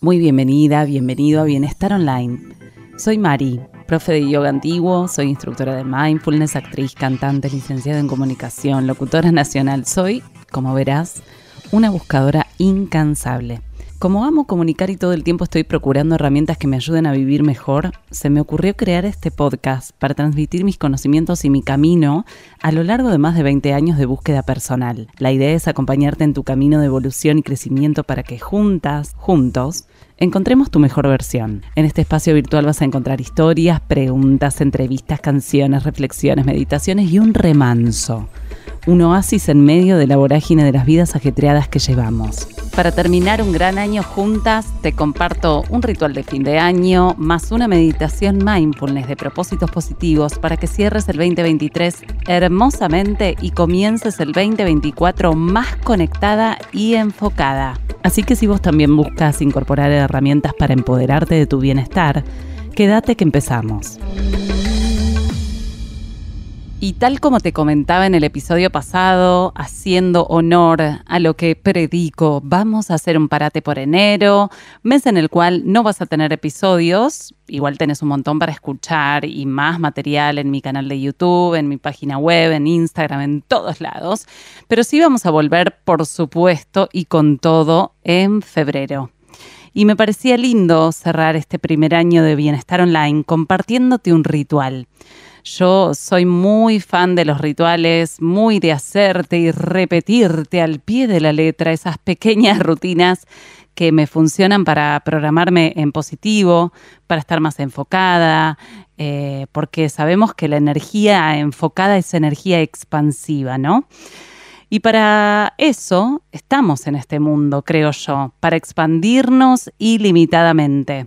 Muy bienvenida, bienvenido a Bienestar Online. Soy Mari, profe de yoga antiguo, soy instructora de mindfulness, actriz, cantante, licenciada en comunicación, locutora nacional. Soy, como verás, una buscadora incansable. Como amo comunicar y todo el tiempo estoy procurando herramientas que me ayuden a vivir mejor, se me ocurrió crear este podcast para transmitir mis conocimientos y mi camino a lo largo de más de 20 años de búsqueda personal. La idea es acompañarte en tu camino de evolución y crecimiento para que juntas, juntos, encontremos tu mejor versión. En este espacio virtual vas a encontrar historias, preguntas, entrevistas, canciones, reflexiones, meditaciones y un remanso un oasis en medio de la vorágine de las vidas ajetreadas que llevamos. Para terminar un gran año juntas, te comparto un ritual de fin de año más una meditación mindfulness de propósitos positivos para que cierres el 2023 hermosamente y comiences el 2024 más conectada y enfocada. Así que si vos también buscas incorporar herramientas para empoderarte de tu bienestar, quédate que empezamos. Y tal como te comentaba en el episodio pasado, haciendo honor a lo que predico, vamos a hacer un parate por enero, mes en el cual no vas a tener episodios, igual tenés un montón para escuchar y más material en mi canal de YouTube, en mi página web, en Instagram, en todos lados, pero sí vamos a volver, por supuesto, y con todo en febrero. Y me parecía lindo cerrar este primer año de Bienestar Online compartiéndote un ritual. Yo soy muy fan de los rituales, muy de hacerte y repetirte al pie de la letra esas pequeñas rutinas que me funcionan para programarme en positivo, para estar más enfocada, eh, porque sabemos que la energía enfocada es energía expansiva, ¿no? Y para eso estamos en este mundo, creo yo, para expandirnos ilimitadamente.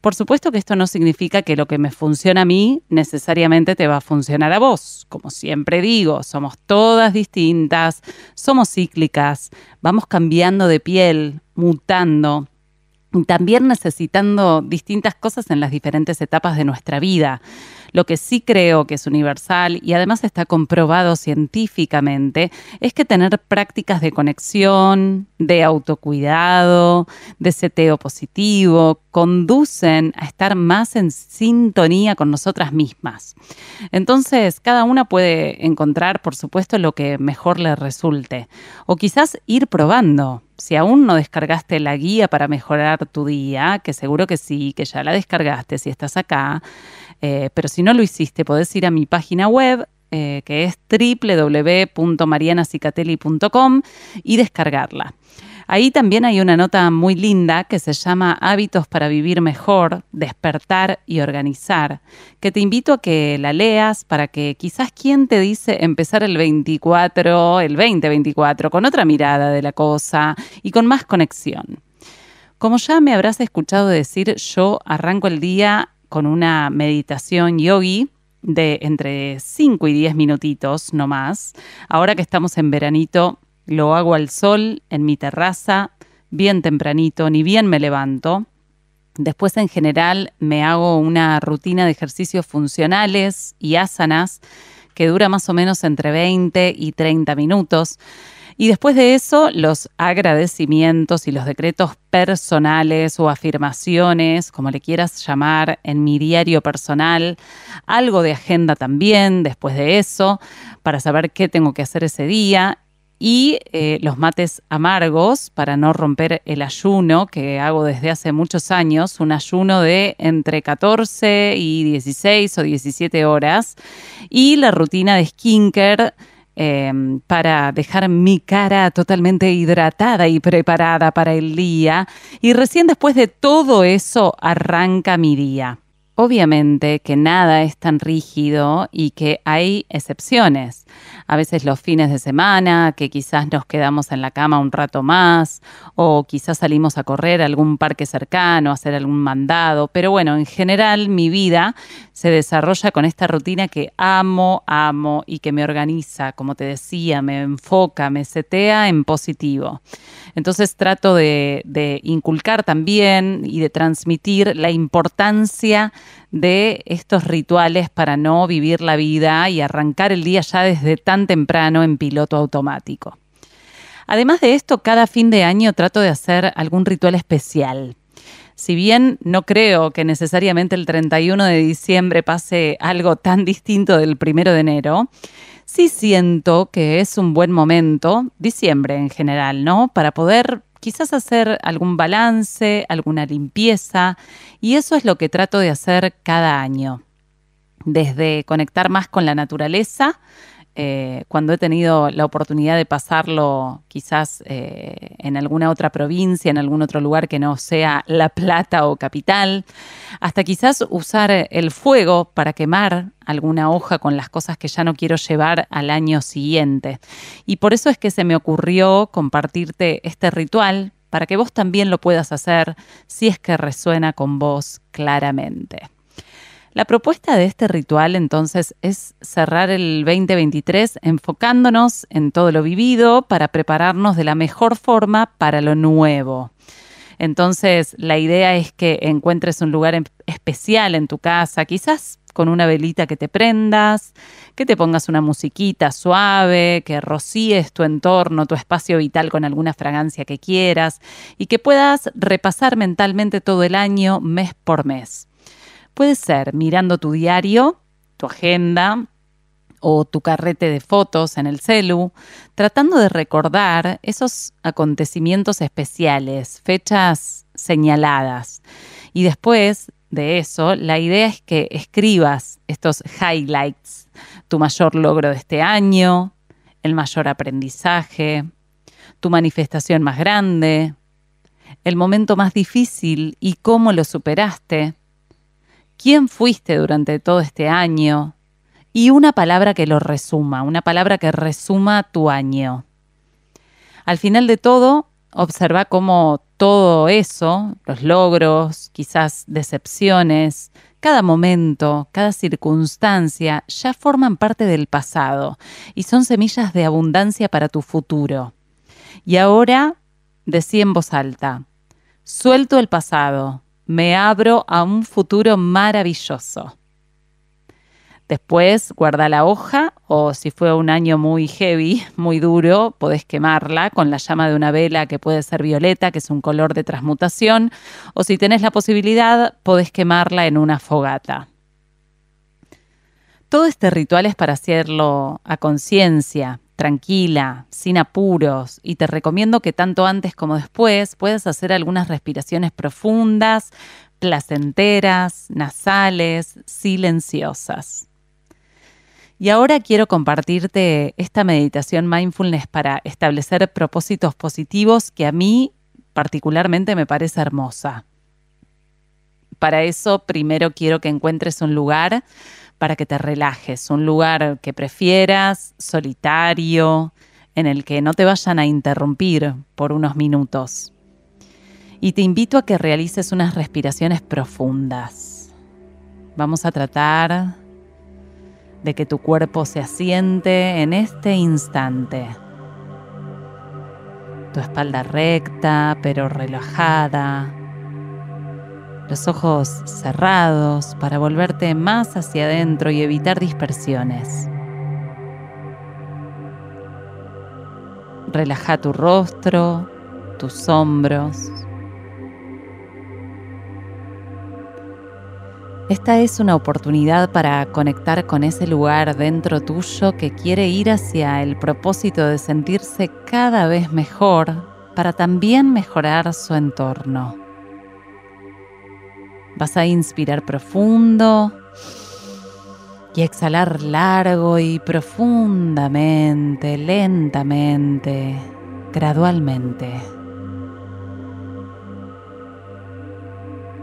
Por supuesto que esto no significa que lo que me funciona a mí necesariamente te va a funcionar a vos. Como siempre digo, somos todas distintas, somos cíclicas, vamos cambiando de piel, mutando, también necesitando distintas cosas en las diferentes etapas de nuestra vida. Lo que sí creo que es universal y además está comprobado científicamente es que tener prácticas de conexión, de autocuidado, de seteo positivo, conducen a estar más en sintonía con nosotras mismas. Entonces, cada una puede encontrar, por supuesto, lo que mejor le resulte. O quizás ir probando. Si aún no descargaste la guía para mejorar tu día, que seguro que sí, que ya la descargaste si estás acá, eh, pero si no lo hiciste, podés ir a mi página web, eh, que es www.marianacicatelli.com y descargarla. Ahí también hay una nota muy linda que se llama Hábitos para vivir mejor, despertar y organizar, que te invito a que la leas para que quizás quien te dice empezar el 24, el 2024, con otra mirada de la cosa y con más conexión. Como ya me habrás escuchado decir, yo arranco el día con una meditación yogi de entre 5 y 10 minutitos, no más. Ahora que estamos en veranito, lo hago al sol, en mi terraza, bien tempranito, ni bien me levanto. Después en general me hago una rutina de ejercicios funcionales y asanas que dura más o menos entre 20 y 30 minutos. Y después de eso, los agradecimientos y los decretos personales o afirmaciones, como le quieras llamar, en mi diario personal, algo de agenda también después de eso, para saber qué tengo que hacer ese día y eh, los mates amargos para no romper el ayuno que hago desde hace muchos años, un ayuno de entre 14 y 16 o 17 horas y la rutina de skincare Em, para dejar mi cara totalmente hidratada y preparada para el día. Y recién después de todo eso arranca mi día. Obviamente que nada es tan rígido y que hay excepciones. A veces los fines de semana, que quizás nos quedamos en la cama un rato más, o quizás salimos a correr a algún parque cercano, a hacer algún mandado. Pero bueno, en general mi vida se desarrolla con esta rutina que amo, amo y que me organiza, como te decía, me enfoca, me setea en positivo. Entonces trato de, de inculcar también y de transmitir la importancia de estos rituales para no vivir la vida y arrancar el día ya desde tan temprano en piloto automático. Además de esto, cada fin de año trato de hacer algún ritual especial. Si bien no creo que necesariamente el 31 de diciembre pase algo tan distinto del primero de enero, sí siento que es un buen momento, diciembre en general, ¿no? Para poder quizás hacer algún balance, alguna limpieza, y eso es lo que trato de hacer cada año. Desde conectar más con la naturaleza, eh, cuando he tenido la oportunidad de pasarlo quizás eh, en alguna otra provincia, en algún otro lugar que no sea La Plata o capital, hasta quizás usar el fuego para quemar alguna hoja con las cosas que ya no quiero llevar al año siguiente. Y por eso es que se me ocurrió compartirte este ritual para que vos también lo puedas hacer si es que resuena con vos claramente. La propuesta de este ritual entonces es cerrar el 2023 enfocándonos en todo lo vivido para prepararnos de la mejor forma para lo nuevo. Entonces, la idea es que encuentres un lugar especial en tu casa, quizás con una velita que te prendas, que te pongas una musiquita suave, que rocíes tu entorno, tu espacio vital con alguna fragancia que quieras y que puedas repasar mentalmente todo el año, mes por mes. Puede ser mirando tu diario, tu agenda o tu carrete de fotos en el celu, tratando de recordar esos acontecimientos especiales, fechas señaladas. Y después de eso, la idea es que escribas estos highlights, tu mayor logro de este año, el mayor aprendizaje, tu manifestación más grande, el momento más difícil y cómo lo superaste, quién fuiste durante todo este año y una palabra que lo resuma, una palabra que resuma tu año. Al final de todo, observa cómo todo eso, los logros, quizás decepciones, cada momento, cada circunstancia, ya forman parte del pasado y son semillas de abundancia para tu futuro. Y ahora, decí en voz alta, suelto el pasado, me abro a un futuro maravilloso. Después guarda la hoja o si fue un año muy heavy, muy duro, podés quemarla con la llama de una vela que puede ser violeta, que es un color de transmutación, o si tenés la posibilidad, podés quemarla en una fogata. Todo este ritual es para hacerlo a conciencia, tranquila, sin apuros, y te recomiendo que tanto antes como después puedas hacer algunas respiraciones profundas, placenteras, nasales, silenciosas. Y ahora quiero compartirte esta meditación mindfulness para establecer propósitos positivos que a mí particularmente me parece hermosa. Para eso primero quiero que encuentres un lugar para que te relajes, un lugar que prefieras, solitario, en el que no te vayan a interrumpir por unos minutos. Y te invito a que realices unas respiraciones profundas. Vamos a tratar de que tu cuerpo se asiente en este instante. Tu espalda recta pero relajada los ojos cerrados para volverte más hacia adentro y evitar dispersiones. Relaja tu rostro, tus hombros. Esta es una oportunidad para conectar con ese lugar dentro tuyo que quiere ir hacia el propósito de sentirse cada vez mejor para también mejorar su entorno. Vas a inspirar profundo y exhalar largo y profundamente, lentamente, gradualmente.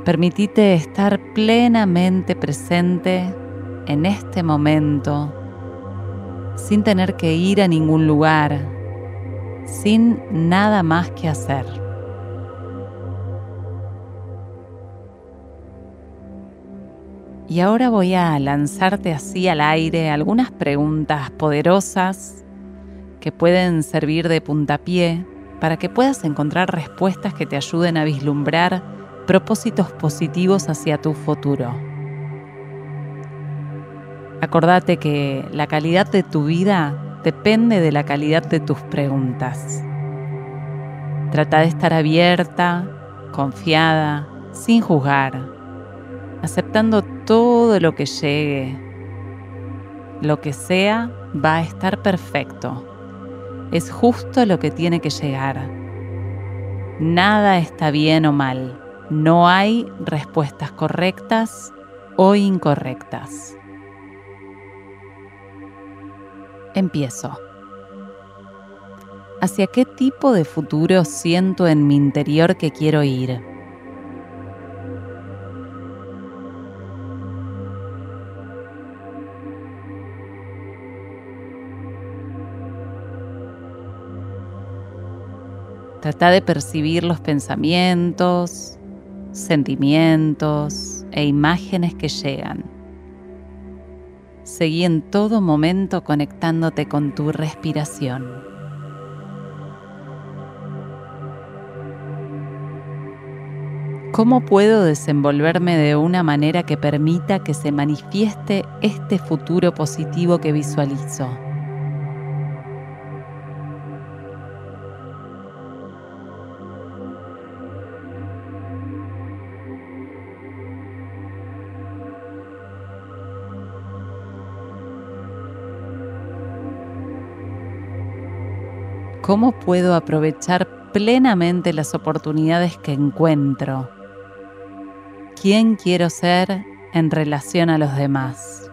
Permitite estar plenamente presente en este momento, sin tener que ir a ningún lugar, sin nada más que hacer. Y ahora voy a lanzarte así al aire algunas preguntas poderosas que pueden servir de puntapié para que puedas encontrar respuestas que te ayuden a vislumbrar propósitos positivos hacia tu futuro. Acordate que la calidad de tu vida depende de la calidad de tus preguntas. Trata de estar abierta, confiada, sin juzgar, aceptando todo lo que llegue. Lo que sea va a estar perfecto. Es justo lo que tiene que llegar. Nada está bien o mal. No hay respuestas correctas o incorrectas. Empiezo. ¿Hacia qué tipo de futuro siento en mi interior que quiero ir? Trata de percibir los pensamientos, sentimientos e imágenes que llegan. Seguí en todo momento conectándote con tu respiración. ¿Cómo puedo desenvolverme de una manera que permita que se manifieste este futuro positivo que visualizo? ¿Cómo puedo aprovechar plenamente las oportunidades que encuentro? ¿Quién quiero ser en relación a los demás?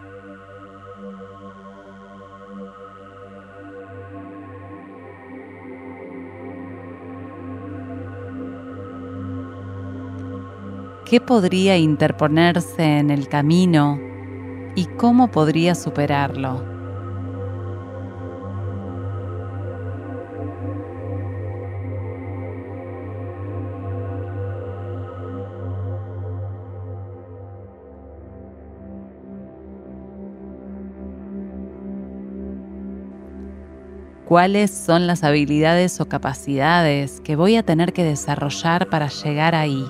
¿Qué podría interponerse en el camino y cómo podría superarlo? Cuáles son las habilidades o capacidades que voy a tener que desarrollar para llegar ahí.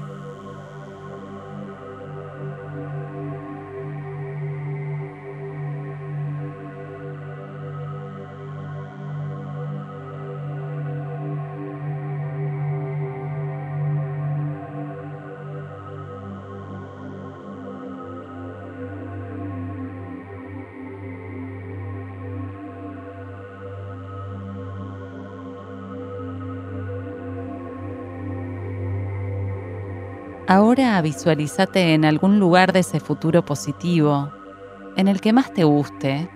Ahora visualízate en algún lugar de ese futuro positivo, en el que más te guste,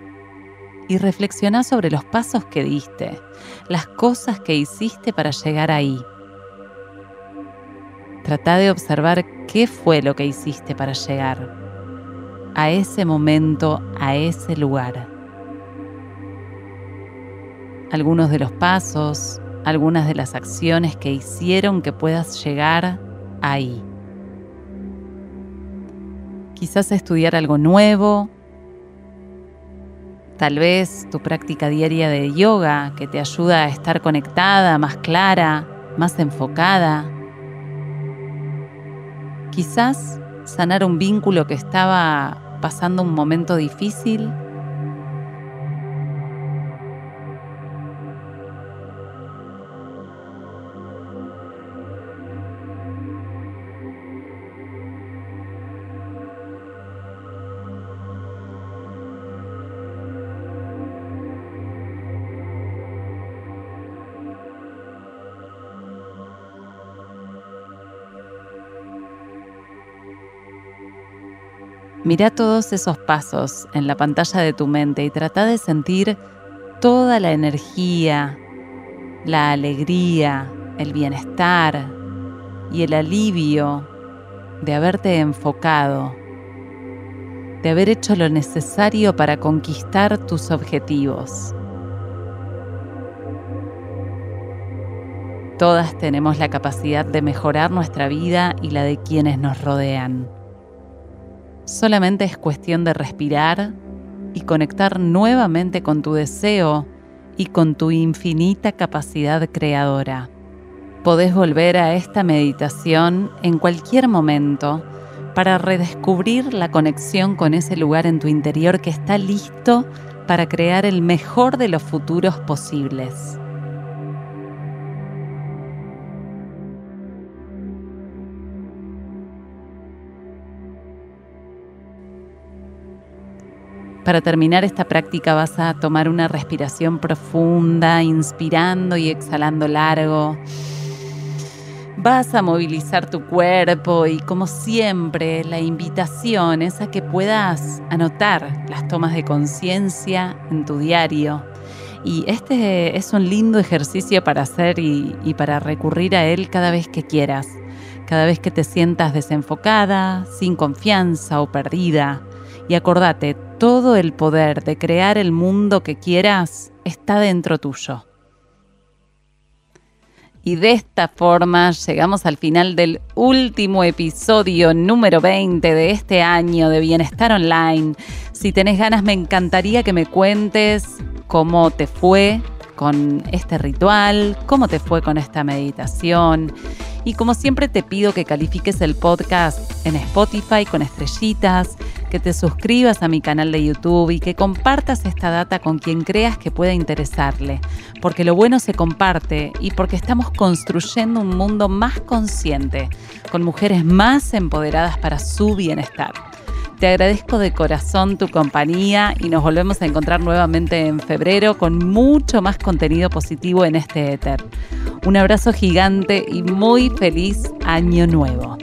y reflexiona sobre los pasos que diste, las cosas que hiciste para llegar ahí. Trata de observar qué fue lo que hiciste para llegar a ese momento, a ese lugar. Algunos de los pasos, algunas de las acciones que hicieron que puedas llegar ahí quizás estudiar algo nuevo, tal vez tu práctica diaria de yoga que te ayuda a estar conectada, más clara, más enfocada. Quizás sanar un vínculo que estaba pasando un momento difícil Mira todos esos pasos en la pantalla de tu mente y trata de sentir toda la energía, la alegría, el bienestar y el alivio de haberte enfocado, de haber hecho lo necesario para conquistar tus objetivos. Todas tenemos la capacidad de mejorar nuestra vida y la de quienes nos rodean. Solamente es cuestión de respirar y conectar nuevamente con tu deseo y con tu infinita capacidad creadora. Podés volver a esta meditación en cualquier momento para redescubrir la conexión con ese lugar en tu interior que está listo para crear el mejor de los futuros posibles. Para terminar esta práctica vas a tomar una respiración profunda, inspirando y exhalando largo. Vas a movilizar tu cuerpo y como siempre la invitación es a que puedas anotar las tomas de conciencia en tu diario. Y este es un lindo ejercicio para hacer y, para recurrir a él cada vez que quieras, cada vez que te sientas desenfocada, sin confianza o perdida. Y acordate, todo el poder de crear el mundo que quieras está dentro tuyo. Y de esta forma llegamos al final del último episodio número 20 de este año de Bienestar Online. Si tenés ganas, me encantaría que me cuentes cómo te fue con este ritual, cómo te fue con esta meditación. Y como siempre te pido que califiques el podcast en Spotify con estrellitas, que te suscribas a mi canal de YouTube y que compartas esta data con quien creas que pueda interesarle, porque lo bueno se comparte y porque estamos construyendo un mundo más consciente, con mujeres más empoderadas para su bienestar. Te agradezco de corazón tu compañía y nos volvemos a encontrar nuevamente en febrero con mucho más contenido positivo en este éter. Un abrazo gigante y muy feliz año nuevo.